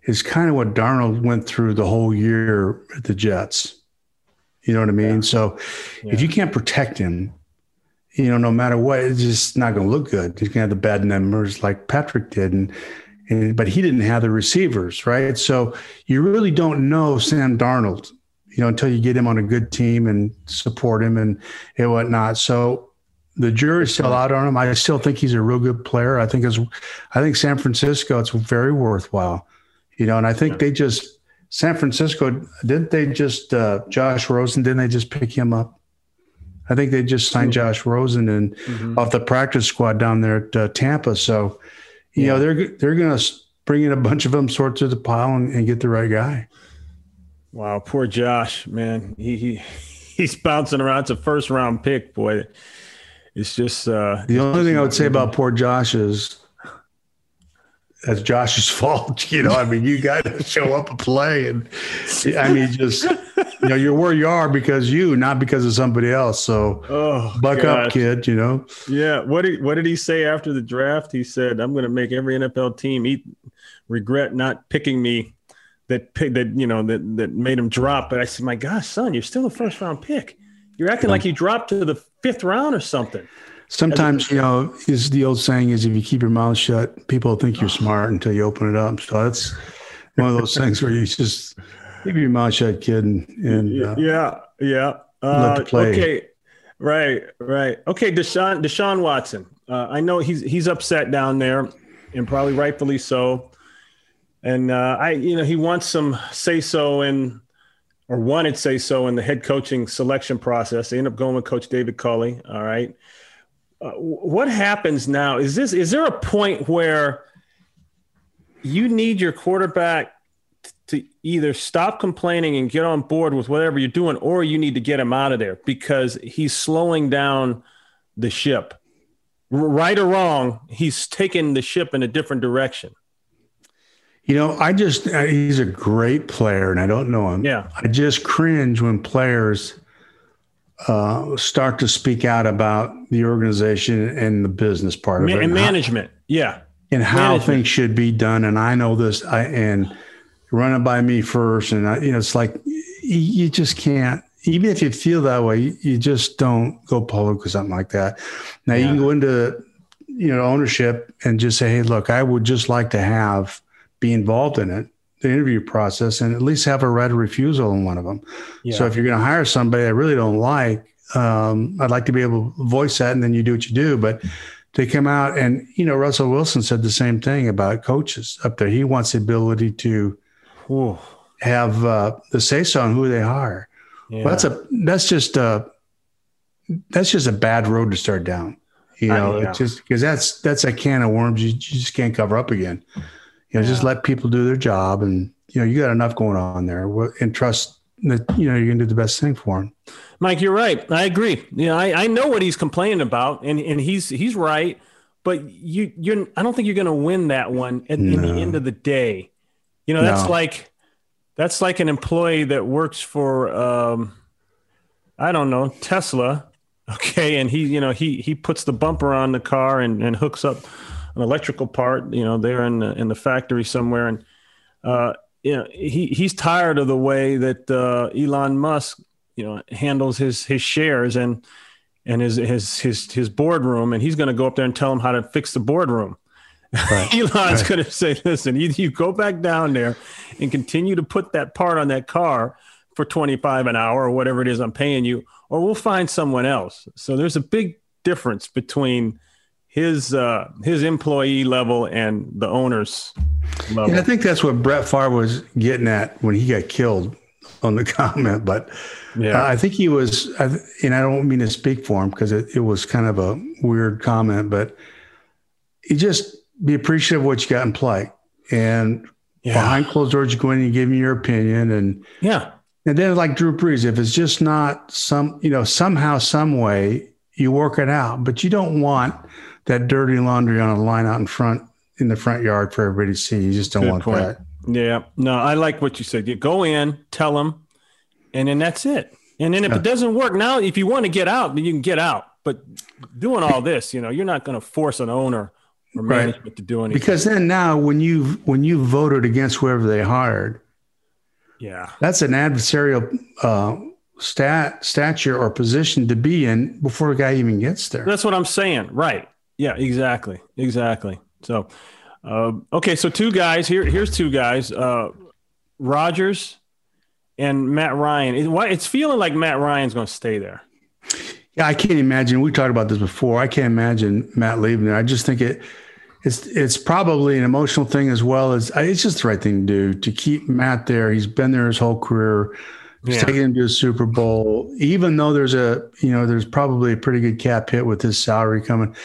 is kind of what Darnold went through the whole year at the Jets. You know what I mean? Yeah. So yeah. if you can't protect him, you know, no matter what, it's just not going to look good. He's going to have the bad numbers like Patrick did. And, and, but he didn't have the receivers, right? So you really don't know Sam Darnold, you know, until you get him on a good team and support him and, and whatnot. So the jury's still out on him. I still think he's a real good player. I think as I think San Francisco, it's very worthwhile, you know, and I think they just, San Francisco, didn't they just uh, Josh Rosen? Didn't they just pick him up? I think they just signed mm-hmm. Josh Rosen and mm-hmm. off the practice squad down there at uh, Tampa. So, you yeah. know, they're they're going to bring in a bunch of them, sort through the pile, and, and, get the right guy. Wow, poor Josh, man. He he (laughs) he's bouncing around. It's a first round pick, boy. It's just uh, the only thing I would say about poor Josh is that's Josh's (laughs) fault. (laughs) You know, I mean, you got to show up and play, and I mean, just you know, you're where you are because you, not because of somebody else. So, oh, buck gosh. up, kid. You know. Yeah. What did What did he say after the draft? He said, "I'm going to make every NFL team eat regret not picking me." That pick that you know that that made him drop. But I said, "My gosh, son, you're still a first round pick. You're acting yeah. like you dropped to the fifth round or something." Sometimes, you know, is the old saying is if you keep your mouth shut, people think you're smart until you open it up. So that's one of those things where you just keep your mouth shut, kid. And, and uh, yeah, yeah. Uh, okay. Right, right. Okay, Deshaun, Deshaun Watson. Uh, I know he's he's upset down there, and probably rightfully so. And uh, I, you know, he wants some say so in, or wanted say so in the head coaching selection process. They end up going with Coach David Culley. All right, uh, what happens now? Is this is there a point where you need your quarterback to either stop complaining and get on board with whatever you're doing, or you need to get him out of there because he's slowing down the ship. Right or wrong, he's taking the ship in a different direction. You know, I just, uh, he's a great player and I don't know him. Yeah. I just cringe when players uh, start to speak out about the organization and the business part of it, and management. How, yeah, and how management. things should be done. And I know this. I and run it by me first. And I, you know, it's like you just can't. Even if you feel that way, you just don't go public or something like that. Now yeah. you can go into you know ownership and just say, hey, look, I would just like to have be involved in it the interview process and at least have a right of refusal in one of them. Yeah. So if you're going to hire somebody I really don't like, um, I'd like to be able to voice that and then you do what you do. But they come out and, you know, Russell Wilson said the same thing about coaches up there. He wants the ability to Ooh. have uh, the say so on who they hire. Yeah. Well, that's a, that's just a, that's just a bad road to start down. You know, yeah. it's just because that's, that's a can of worms you, you just can't cover up again. You know, yeah. just let people do their job, and you know, you got enough going on there, and trust that you know you're gonna do the best thing for them. Mike, you're right. I agree. You know, I, I know what he's complaining about, and and he's he's right. But you you're I don't think you're gonna win that one at no. in the end of the day. You know, that's no. like that's like an employee that works for um, I don't know Tesla. (laughs) Okay, and he you know he he puts the bumper on the car and and hooks up an electrical part, you know, there in the, in the factory somewhere. And, uh, you know, he, he's tired of the way that uh, Elon Musk, you know, handles his, his shares and, and his, his, his, his boardroom. And he's going to go up there and tell him how to fix the boardroom. Right. (laughs) Elon's right. going to say, listen, either you go back down there and continue to put that part on that car for 25 an hour or whatever it is I'm paying you, or we'll find someone else. So there's a big difference between his uh, his employee level and the owners level. Yeah, I think that's what Brett Favre was getting at when he got killed on the (laughs) comment. But yeah, uh, I think he was, and I don't mean to speak for him because it, it was kind of a weird comment, but you just be appreciative of what you got in play. And yeah. behind closed doors, you go in and give me your opinion. And yeah, And then like Drew Brees, if it's just not some, you know, somehow, some way, you work it out. But you don't want that dirty laundry on a line out in front in the front yard for everybody to see. You just don't Good want point. that. Yeah. No, I like what you said. You go in, tell them, and then that's it. And then if it doesn't work, now if you want to get out, then you can get out. But doing all this, you know, you're not going to force an owner or Right. management to do anything. Because then now when you when you voted against whoever they hired, yeah. that's an adversarial uh, stat stature or position to be in before a guy even gets there. That's what I'm saying. Right. Yeah, exactly. Exactly. So, uh, okay. So two guys here, here's two guys, uh, Rodgers and Matt Ryan. It, why it's feeling like Matt Ryan's going to stay there. Yeah, I can't imagine. We talked about this before. I can't imagine Matt leaving there. I just think it it's it's probably an emotional thing as well as it's just the right thing to do to keep Matt there. He's been there his whole career. He's Yeah. taken him to a Super Bowl, even though there's a you know there's probably a pretty good cap hit with his salary coming.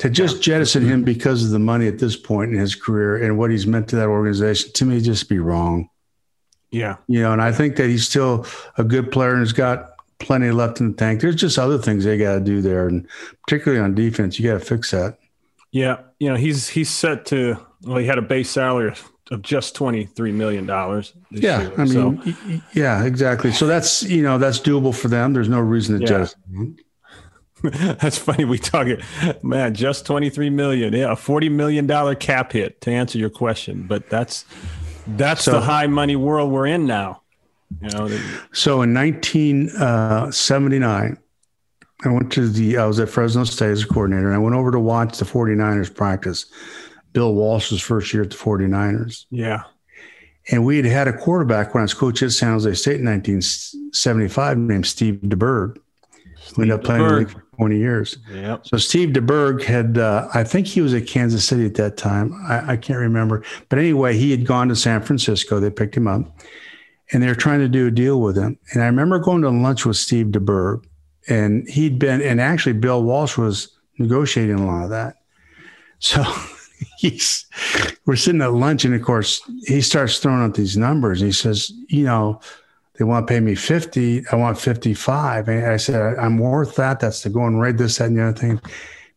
To just jettison him because of the money at this point in his career and what he's meant to that organization, to me, just be wrong. Yeah. You know, and I think that he's still a good player and he's got plenty left in the tank. There's just other things they got to do there, and particularly on defense, you got to fix that. Yeah. You know, he's he's set to. Well, he had a base salary of just twenty three million dollars. Yeah, year. I mean, so, yeah, exactly. So that's you know that's doable for them. There's no reason to Yeah. jettison. (laughs) that's funny. We talk it, man. Just twenty three million. Yeah, a forty million dollar cap hit to answer your question. But that's that's So- the high money world we're in now. You know, So in 1979, uh, I went to the I was at Fresno State as a coordinator, and I went over to watch the 49ers practice. Bill Walsh's first year at the 49ers. yeah, And we had had a quarterback when I was coach at San Jose State in 1975 named Steve DeBerg, who ended up playing in the DeBerg. league for 20 years. yeah. So Steve DeBerg had, uh, I think he was at Kansas City at that time. I, I can't remember. But anyway, he had gone to San Francisco. They picked him up and they were trying to do a deal with him. And I remember going to lunch with Steve DeBerg and he'd been, and actually Bill Walsh was negotiating a lot of that. So (laughs) he's, we're sitting at lunch and of course he starts throwing out these numbers. And he says, you know, they want to pay me 50. I want 55. And I said, I'm worth that. That's the going rate, this, that, and the other thing.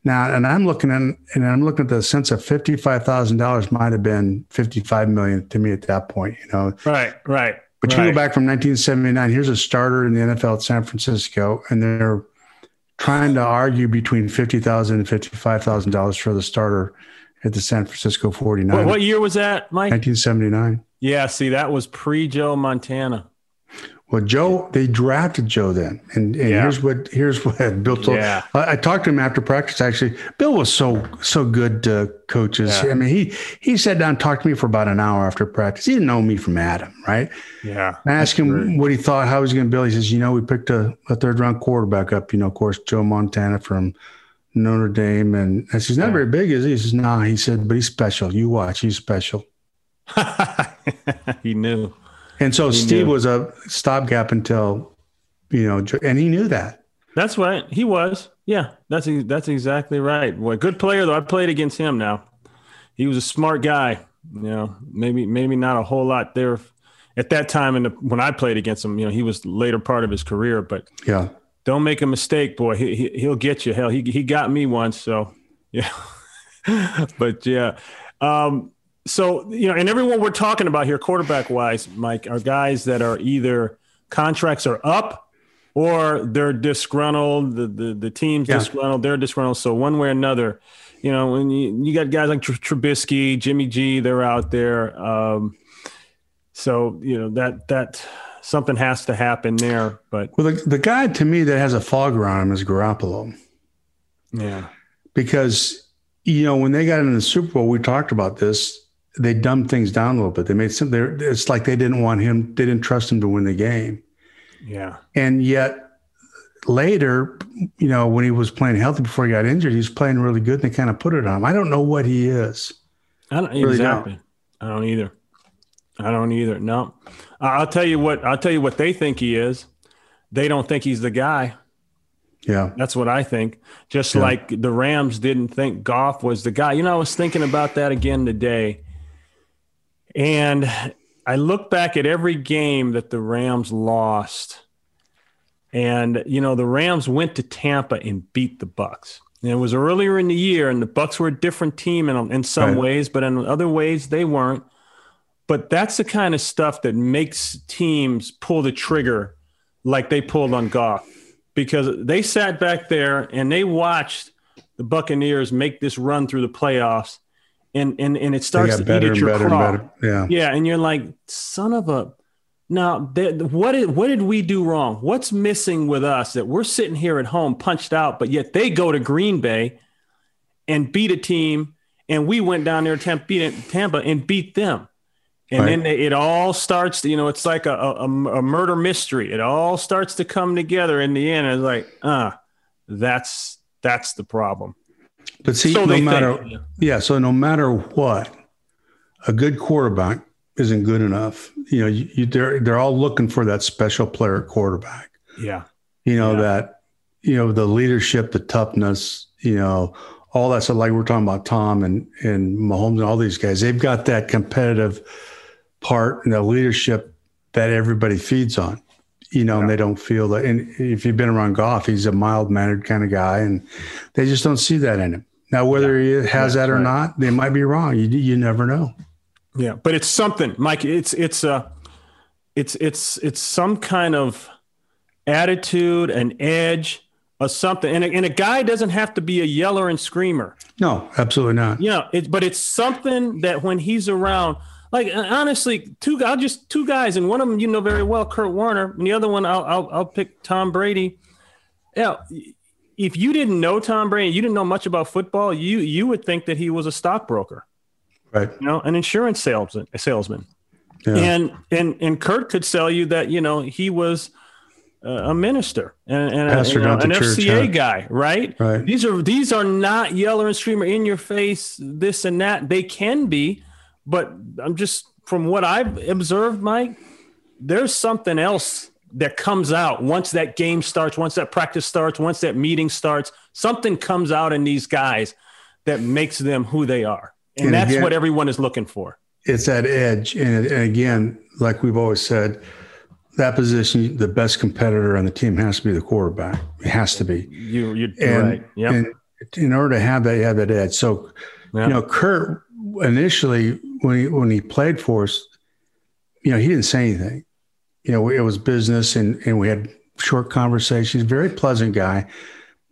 Now, and I'm looking at, and I'm looking at the sense of $55,000 might have been 55 million to me at that point, you know, Right, right. but you right. go back from 1979, here's a starter in the NFL at San Francisco, and they're trying to argue between $50,000 and $55,000 for the starter at the San Francisco 49ers. What, what year was that, Mike? 1979. Yeah, see, that was pre Joe Montana. Well, Joe, they drafted Joe then, and, and Yeah. here's what here's what (laughs) Bill told. Yeah. I, I talked to him after practice. Actually, Bill was so so good to coaches. Yeah. I mean, he he sat down and talked to me for about an hour after practice. He didn't know me from Adam, right? Yeah. I asked him what he thought, how he was going to build. He says, you know, we picked a, a third round quarterback up. You know, of course, Joe Montana from Notre Dame, and I said, he's not very big, is he? He says, nah. He said, but he's special. You watch, he's special. (laughs) he knew. And so Steve knew. was a stopgap until, you know, and he knew that. That's right. He was. Yeah, that's that's exactly right. Boy, good player though. I played against him now. He was a smart guy. You know, maybe maybe not a whole lot there at that time. And when I played against him, you know, he was later part of his career. But Yeah. don't make a mistake, boy. He, he he'll get you. Hell, he he got me once. So yeah. (laughs) but yeah. Um, so you know, and everyone we're talking about here, quarterback wise, Mike, are guys that are either contracts are up or they're disgruntled. The the, the team's Yeah. disgruntled. They're disgruntled. So one way or another, you know, when you, you got guys like Tr- Trubisky, Jimmy G, they're out there. Um, so you know that that something has to happen there. But Well, the, the guy to me that has a fog around him is Garoppolo yeah, because, you know, when they got into the Super Bowl, we talked about this. They dumbed things down a little bit. They made some, they're- it's like they didn't want him, they didn't trust him to win the game. yeah, And yet later, you know, when he was playing healthy before he got injured, he was playing really good and they kind of put it on him. I don't know what he is. I don't Really exactly. I don't either. I don't either. No, I'll tell you what. I'll tell you what they think he is. They don't think he's the guy. Yeah. That's what I think. Just Yeah. like the Rams didn't think Goff was the guy. You know, I was thinking about that again today. And I look back at every game that the Rams lost, and you know the Rams went to Tampa and beat the Bucks. And it was earlier in the year, and the Bucks were a different team in, in some right. ways, but in other ways they weren't. But that's the kind of stuff that makes teams pull the trigger like they pulled on Goff because they sat back there and they watched the Buccaneers make this run through the playoffs and and and it starts to eat at your craw. Yeah, yeah, and you're like, son of a. Now, what did what did we do wrong? What's missing with us that we're sitting here at home punched out, but yet they go to Green Bay and beat a team, and we went down there to beat Tampa and beat them, and right. then it all starts. You know, it's like a, a, a murder mystery. It all starts to come together in the end. It's like, ah, uh, that's that's the problem. But see, so no matter think, yeah. yeah, so no matter what, a good quarterback isn't good enough. You know, you, you, they're they're all looking for that special player quarterback. Yeah, you know yeah. that you know the leadership, the toughness. You know, all that stuff. Like we're talking about Tom and and Mahomes and all these guys. They've got that competitive part and the leadership that everybody feeds on you know, yeah. and they don't feel that. And if you've been around Goff, he's a mild mannered kind of guy, and they just don't see that in him. Now, whether yeah. he has that or right. not, they might be wrong. You you never know. Yeah, but it's something, Mike. It's it's a, uh, it's it's it's some kind of attitude, an edge, or something. And a, and a guy doesn't have to be a yeller and screamer. No, absolutely not. Yeah, it, but it's something that when he's around like honestly, two I'll just two guys, and one of them you know very well, Kurt Warner, and the other one I'll I'll, I'll pick Tom Brady. Yeah, if you didn't know Tom Brady, you didn't know much about football, you you would think that he was a stockbroker, right? You know, an insurance salesman, a salesman, yeah. and and and Kurt could sell you that you know he was a minister and, and a, you know, an church, FCA guy, right? Right. These are these are not yeller and screamer in your face, this and that. They can be, but I'm just from what I've observed, Mike, there's something else that comes out once that game starts, once that practice starts, once that meeting starts. Something comes out in these guys that makes them who they are. And, and that's again, what everyone is looking for. It's that edge. And, and again, like we've always said, that position, the best competitor on the team has to be the quarterback. It has to be. You, you're and, right. Yep. And in order to have that, you have that edge. So, yep. you know, Kurt initially when he when he played for us, you know, he didn't say anything. You know, it was business, and and we had short conversations. Very pleasant guy,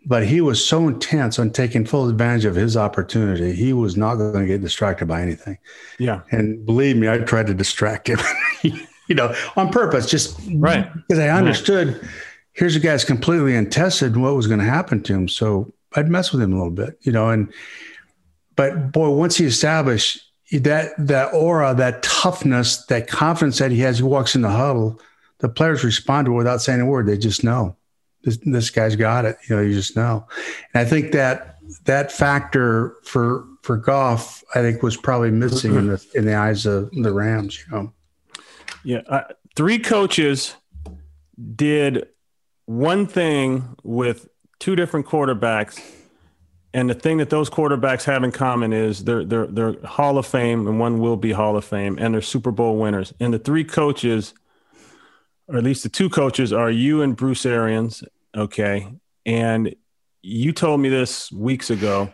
but he was so intense on taking full advantage of his opportunity. He was not going to get distracted by anything. Yeah, and believe me, I tried to distract him. (laughs) you know, on purpose, just right because I understood. Right. Here's a guy's completely untested what was going to happen to him. So I'd mess with him a little bit, you know, and but boy, once he established that that aura, that toughness, that confidence that he has, he walks in the huddle. The players respond to it without saying a word. They just know this, this guy's got it. You know, you just know. And I think that that factor for for Goff, I think, was probably missing in the in the eyes of the Rams. You know. Yeah, uh, three coaches did one thing with two different quarterbacks and the thing that those quarterbacks have in common is they're they're they're Hall of Fame, and one will be Hall of Fame, and they're Super Bowl winners. And the three coaches, or at least the two coaches, are you and Bruce Arians. Okay, and you told me this weeks ago.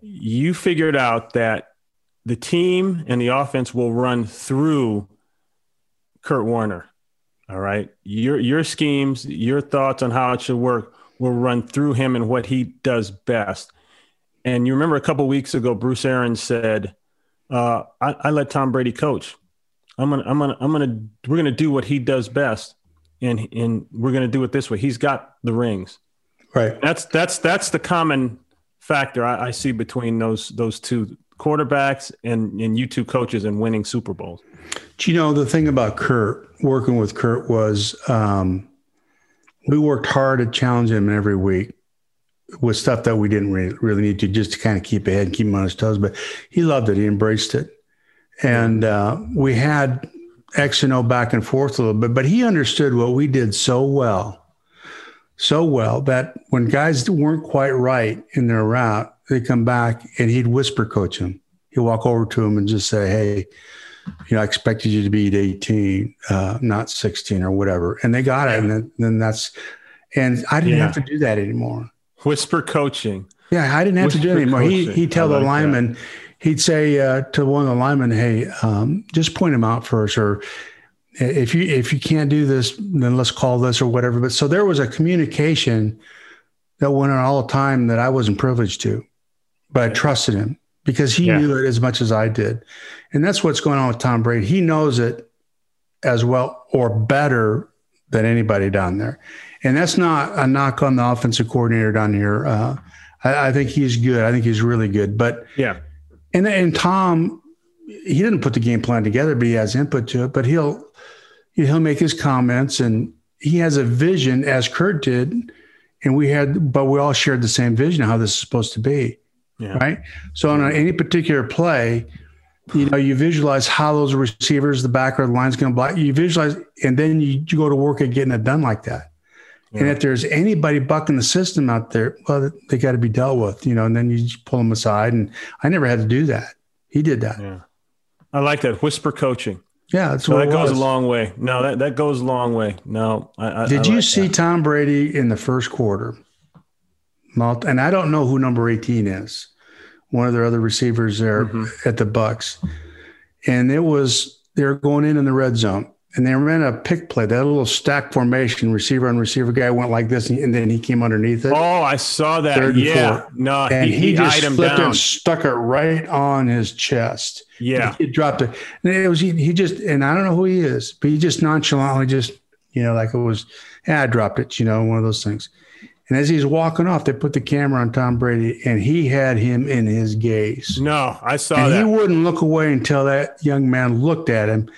You figured out that the team and the offense will run through Kurt Warner. All right, your your schemes, your thoughts on how it should work will run through him and what he does best. And you remember a couple weeks ago, Bruce Arians said, uh, I, I, let Tom Brady coach. I'm gonna, I'm gonna, I'm gonna, we're gonna do what he does best, and and we're gonna do it this way. He's got the rings. Right. That's that's that's the common factor I, I see between those those two quarterbacks and and you two coaches and winning Super Bowls. Do you know the thing about Kurt working with Kurt was um, we worked hard at challenging him every week with stuff that we didn't really, really need to just to kind of keep ahead and keep him on his toes. But he loved it. He embraced it. And uh, we had X and O back and forth a little bit, but he understood what we did so well, so well that when guys weren't quite right in their route, they'd come back and he'd whisper coach him. He'd walk over to him and just say, Hey, you know, I expected you to be at 18, uh, not 16 or whatever. And they got it. And then, then that's, and I didn't Yeah. have to do that anymore. Whisper coaching. Yeah, I didn't have to do it anymore. He, coaching. he'd tell I the like lineman, he'd say uh, to one of the linemen, hey, um, just point him out first. Or if you, if you can't do this, then let's call this or whatever. But so there was a communication that went on all the time that I wasn't privileged to, but I trusted him because he Yeah. knew it as much as I did. And that's what's going on with Tom Brady. He knows it as well or better than anybody down there. And that's not a knock on the offensive coordinator down here. Uh, I, I think he's good. I think he's really good. But Yeah. and and Tom, he didn't put the game plan together, but he has input to it. But he'll he'll make his comments, and he has a vision, as Kurt did, and we had, but we all shared the same vision of how this is supposed to be, Yeah. right? So on any particular play, you know, you visualize how those receivers, the back or the line's going to block. You visualize, and then you, you go to work at getting it done like that. And if there's anybody bucking the system out there, well, they got to be dealt with, you know. And then you just pull them aside. And I never had to do that. He did that. Yeah. I like that whisper coaching. Yeah, that's So that it goes a long way. No, that, that goes a long way. No, I, I Did I you like see that. Tom Brady in the first quarter? Malt, and I don't know who number 18 is. One of their other receivers there Mm-hmm. at the Bucks. And it was they were going in in the red zone. And they ran a pick play, that little stack formation, receiver on receiver guy went like this, and then he came underneath it. Oh, I saw that. Third and yeah. four. No, and he, he, he, just flipped down. and stuck it right on his chest. Yeah. he dropped it. And it was he, he just and I don't know who he is, but he just nonchalantly just you know like it was. Yeah, I dropped it. You know, one of those things. And as he's walking off, they put the camera on Tom Brady, and he had him in his gaze. No, I saw And he wouldn't look away until that young man looked at him,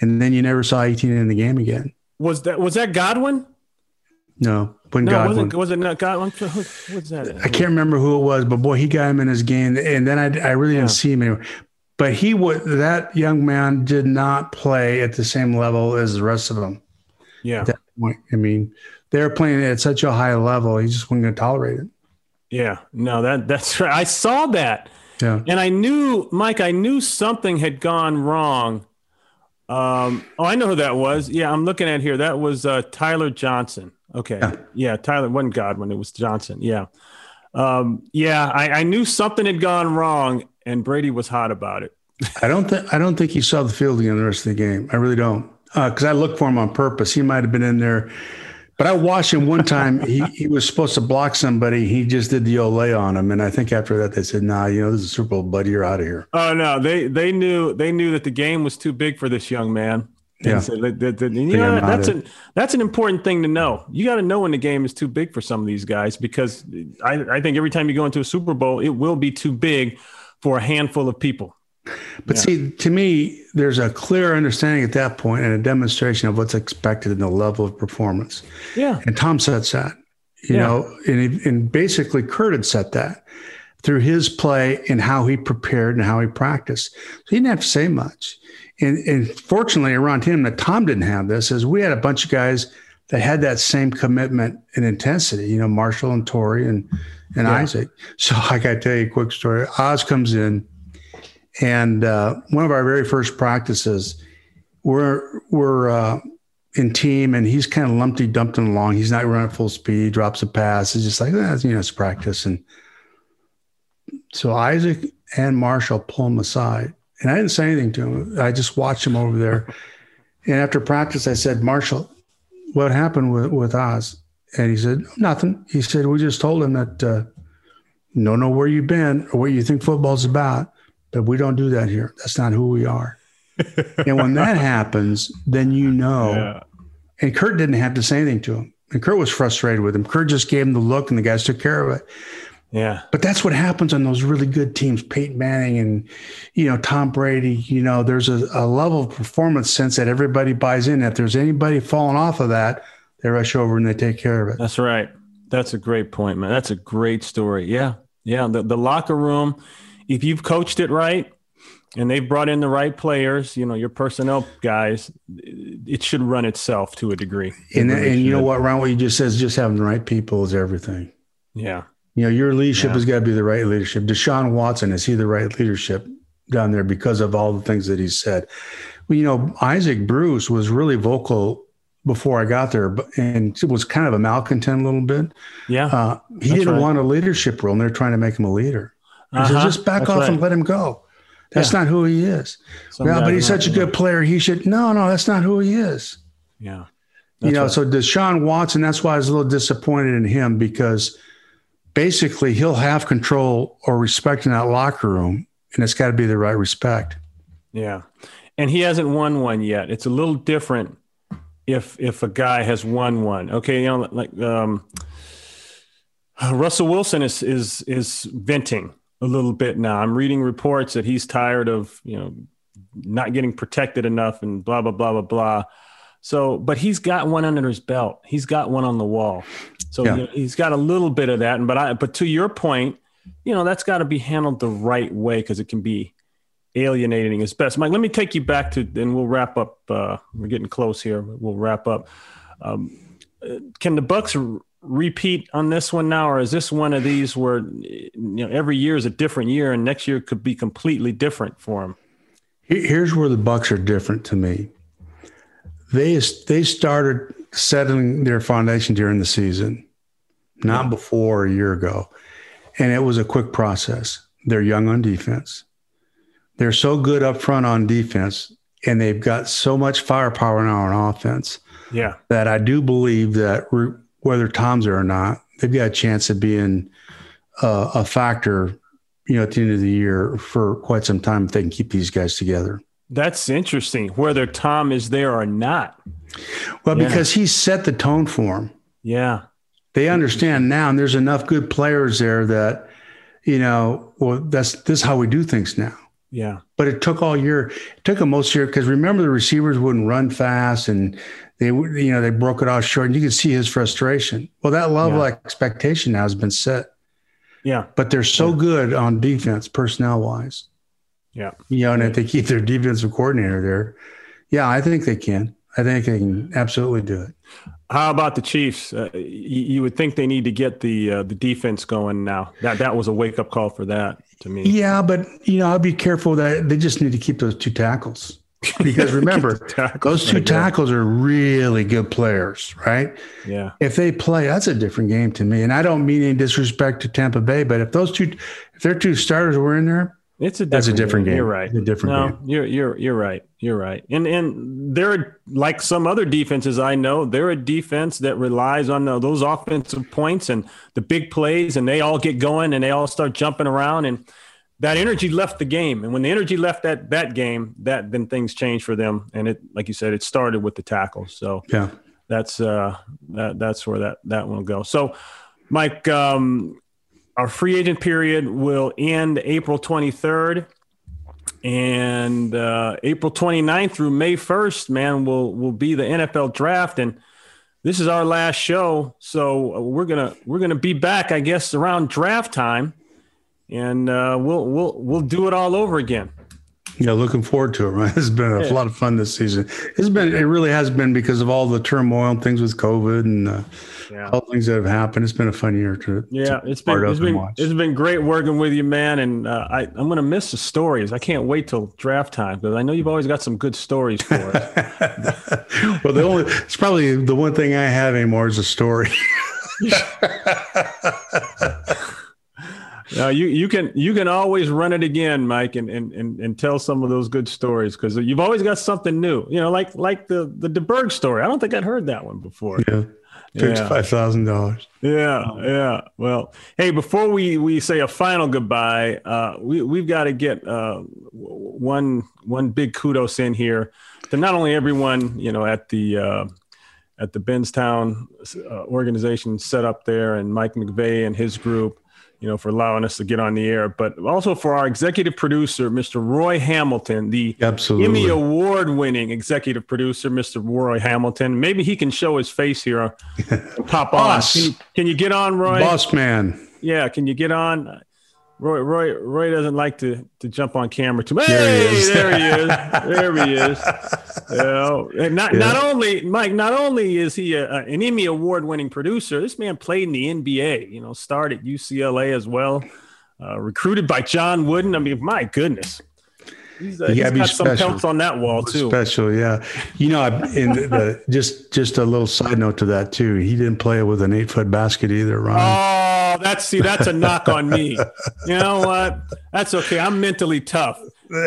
and then you never saw 18 in the game again. Was that was that Godwin? No, when No, Godwin. wasn't was it not Godwin? What's that? I can't remember who it was, but boy, he got him in his game, and then I, I really Yeah. didn't see him anymore. But he would that young man did not play at the same level as the rest of them. Yeah. At that point, I mean, they were playing at such a high level, he just wasn't going to tolerate it. Yeah. No, that that's right. I saw that. Yeah, And I knew, Mike, I knew something had gone wrong. Um, oh, I know who that was. Yeah, I'm looking at here. That was uh, Tyler Johnson. Okay. Yeah. Yeah. Tyler wasn't Godwin. It was Johnson. Yeah. Um, yeah. I, I knew something had gone wrong, and Brady was hot about it. I don't think I don't think he saw the field again the rest of the game. I really don't, because I looked for him on purpose. He might have been in there, but I watched him one time. he he was supposed to block somebody. He just did the Olay on him, and I think after that they said, "Nah, you know, this is Super Bowl, buddy. You're out of here." Oh no, they they knew they knew that the game was too big for this young man. Yeah. so you know, that's an that's an important thing to know. You got to know when the game is too big for some of these guys because I, I think every time you go into a Super Bowl, it will be too big for a handful of people. But see, to me, there's a clear understanding at that point and a demonstration of what's expected in the level of performance. Yeah, And Tom sets that, you Yeah. know, and, and basically Kurt had set that through his play and how he prepared and how he practiced. So he didn't have to say much. And, and fortunately around him that Tom didn't have this is we had a bunch of guys that had that same commitment and intensity, you know, Marshall and Torry and, and Isaac. So I got to tell you a quick story. Oz comes in and uh, one of our very first practices, we're, we're, uh, in team and he's kind of lumpty dumping along. He's not running full speed, drops a pass. It's just like, eh, you know, it's practice. And so Isaac and Marshall pull him aside. And I didn't say anything to him. I just watched him over there. And after practice, I said, Marshall, what happened with, with Oz? And he said, nothing. He said, we just told him that uh, don't know where you've been or what you think football's about, but we don't do that here. That's not who we are. and when that (laughs) happens, then you know. And Kurt didn't have to say anything to him. And Kurt was frustrated with him. Kurt just gave him the look, and the guys took care of it. yeah, But that's what happens on those really good teams, Peyton Manning and you know Tom Brady. You know, there's a, a level of performance sense that everybody buys in. If there's anybody falling off of that, they rush over and they take care of it. that's right. That's a great point, man. That's a great story. Yeah, yeah. The the locker room, if you've coached it right. And they've brought in the right players, you know, your personnel guys. It should run itself to a degree. It And really and you know what, Ron? What you just says, just having the right people is everything. Yeah, You know, your leadership Yeah. has got to be the right leadership. Deshaun Watson is he the right leadership? down there because of all the things that he said. Well, you know, Isaac Bruce was really vocal before I got there, but and was kind of a malcontent a little bit. Yeah, uh, he didn't right. want a leadership role, and they're trying to make him a leader. He uh-huh. said, "Just back That's off right. and let him go." That's yeah. not who he is. Some yeah, but he's such a good player. He should. No, no, that's not who he is. Yeah. you know, right. so Deshaun Watson, that's why I was a little disappointed in him because basically he'll have control or respect in that locker room, and it's got to be the right respect. Yeah. And he hasn't won one yet. It's a little different if if a guy has won one. Okay, you know, like um, Russell Wilson is is is venting a little bit now. I'm reading reports that he's tired of you know not getting protected enough and blah blah blah blah blah. So, but he's got one under his belt. He's got one on the wall. So yeah. you know, he's got a little bit of that. And but I but to your point, you know that's got to be handled the right way because it can be alienating his best. Mike, let me take you back to, and we'll wrap up. Uh, we're getting close here. We'll wrap up. Um, can the Bucks repeat on this one now, or is this one of these where you know every year is a different year, and next year could be completely different for them? Here's where the Bucks are different to me. They they started settling their foundation during the season, not yeah. before a year ago, and it was a quick process. They're young on defense they're so good up front on defense and they've got so much firepower now on offense. Yeah. That I do believe that whether Tom's there or not, they've got a chance of being uh, a factor, you know, at the end of the year for quite some time if they can keep these guys together. That's interesting, whether Tom is there or not. Well, yeah. because he set the tone for them. Yeah. They understand now, and there's enough good players there that, you know, well, that's this is how we do things now. Yeah. But it took all year. It took them most year because remember the receivers wouldn't run fast and they you know they broke it off short and you could see his frustration. Well, that level yeah. of expectation now has been set. Yeah. But they're so yeah. good on defense, personnel wise. Yeah. You know, and if they keep their defensive coordinator there, yeah, I think they can. I think they can absolutely do it. How about the Chiefs? Uh, you, you, would think they need to get the uh, the defense going now. That that was a wake up call for that to me. Yeah, but you know, I'll be careful that they just need to keep those two tackles (laughs) because remember those two tackles are really good players, right? Yeah. If they play, that's a different game to me. And I don't mean any disrespect to Tampa Bay, but if those two, if their two starters were in there, it's a that's a different game. game. You're right. It's a different no, game. You're you're you're right. You're right. And and they're like some other defenses I know. They're a defense that relies on those offensive points and the big plays, and they all get going and they all start jumping around and that energy left the game. And when the energy left that that game, that then things changed for them. And it, like you said, it started with the tackles. So yeah, that's uh that that's where that that one will go. So, Mike, um, our free agent period will end April 23rd. And uh, April 29th through May 1st, man, will will be the NFL draft. And this is our last show. So we're gonna we're gonna be back, I guess, around draft time and uh, we'll we'll we'll do it all over again. Yeah, looking forward to it. Man, (laughs) it's been a yeah. lot of fun this season. It's been it really has been because of all the turmoil and things with COVID and uh, yeah. all things that have happened. It's been a fun year to yeah. To it's been it's been it's been great working with you, man. And uh, I I'm gonna miss the stories. I can't wait till draft time because I know you've always got some good stories for us. (laughs) well, the only it's probably the one thing I have anymore is a story. (laughs) No, you you can you can always run it again, Mike, and and and, and tell some of those good stories because you've always got something new. You know, like like the the DeBerg story. I don't think I'd heard that one before. Yeah. Fifty-five thousand dollars. Yeah, yeah. Well, hey, before we we say a final goodbye, uh, we we've got to get uh, one one big kudos in here to not only everyone you know at the uh, at the Benztown uh, organization set up there, and Mike McVeigh and his group, you know, for allowing us to get on the air, but also for our executive producer, Mr. Roy Hamilton, the Absolutely. Emmy Award winning executive producer, Mr. Roy Hamilton. Maybe he can show his face here pop on. (laughs) Can you, can you get on, Roy? Boss man. Yeah, can you get on? Roy, Roy, Roy doesn't like to, to jump on camera too much. There he is. there he is. There he is. (laughs) You know, not yeah. not only Mike, not only is he a, an Emmy award winning producer, this man played in the NBA. You know, started at UCLA as well. Uh, recruited by John Wooden. I mean, my goodness. He's, uh, he's got some pelts on that wall too. Special, yeah. You know, in the, (laughs) just just a little side note to that too. He didn't play with an eight foot basket either, Ron. Oh, that's see, that's a knock on me. You know what? That's okay. I'm mentally tough.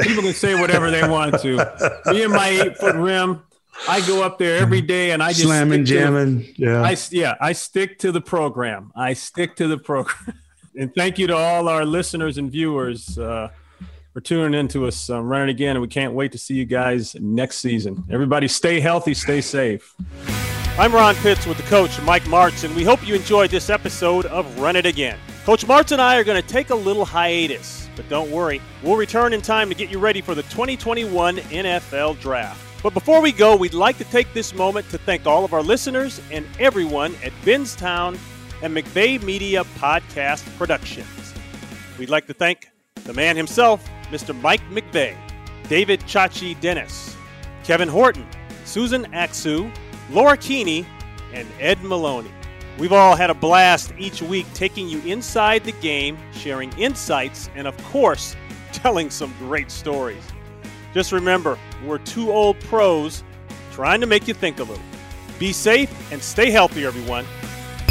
People can say whatever they want to. Me and my eight foot rim. I go up there every day and I just slamming, jamming. To, yeah, I, yeah. I stick to the program. I stick to the program. (laughs) and thank you to all our listeners and viewers. Uh, for tuning in to us um, running again. And we can't wait to see you guys next season. Everybody stay healthy, stay safe. I'm Ron Pitts with the coach, Mike Martz, and we hope you enjoyed this episode of Run It Again. Coach Martz and I are going to take a little hiatus, but don't worry, we'll return in time to get you ready for the 2021 NFL Draft. But before we go, we'd like to take this moment to thank all of our listeners and everyone at Benztown and McVeigh Media Podcast Productions. We'd like to thank the man himself, Mr. Mike McVeigh, David Chachi Denes, Kevin Horton, Susan Axu, Laura Keeney, and Ed Maloney. We've all had a blast each week taking you inside the game, sharing insights, and of course, (laughs) telling some great stories. Just remember, we're two old pros trying to make you think a little. Be safe and stay healthy, everyone.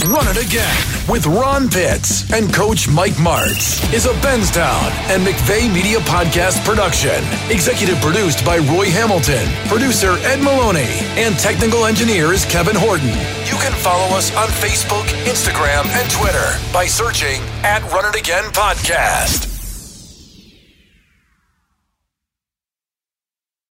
Run It Again with Ron Pitts and Coach Mike Martz is a Benztown and McVeigh Media Podcast production. Executive produced by Roy Hamilton, producer Ed Maloney, and technical engineer is Kevin Horton. You can follow us on Facebook, Instagram, and Twitter by searching at Run It Again Podcast.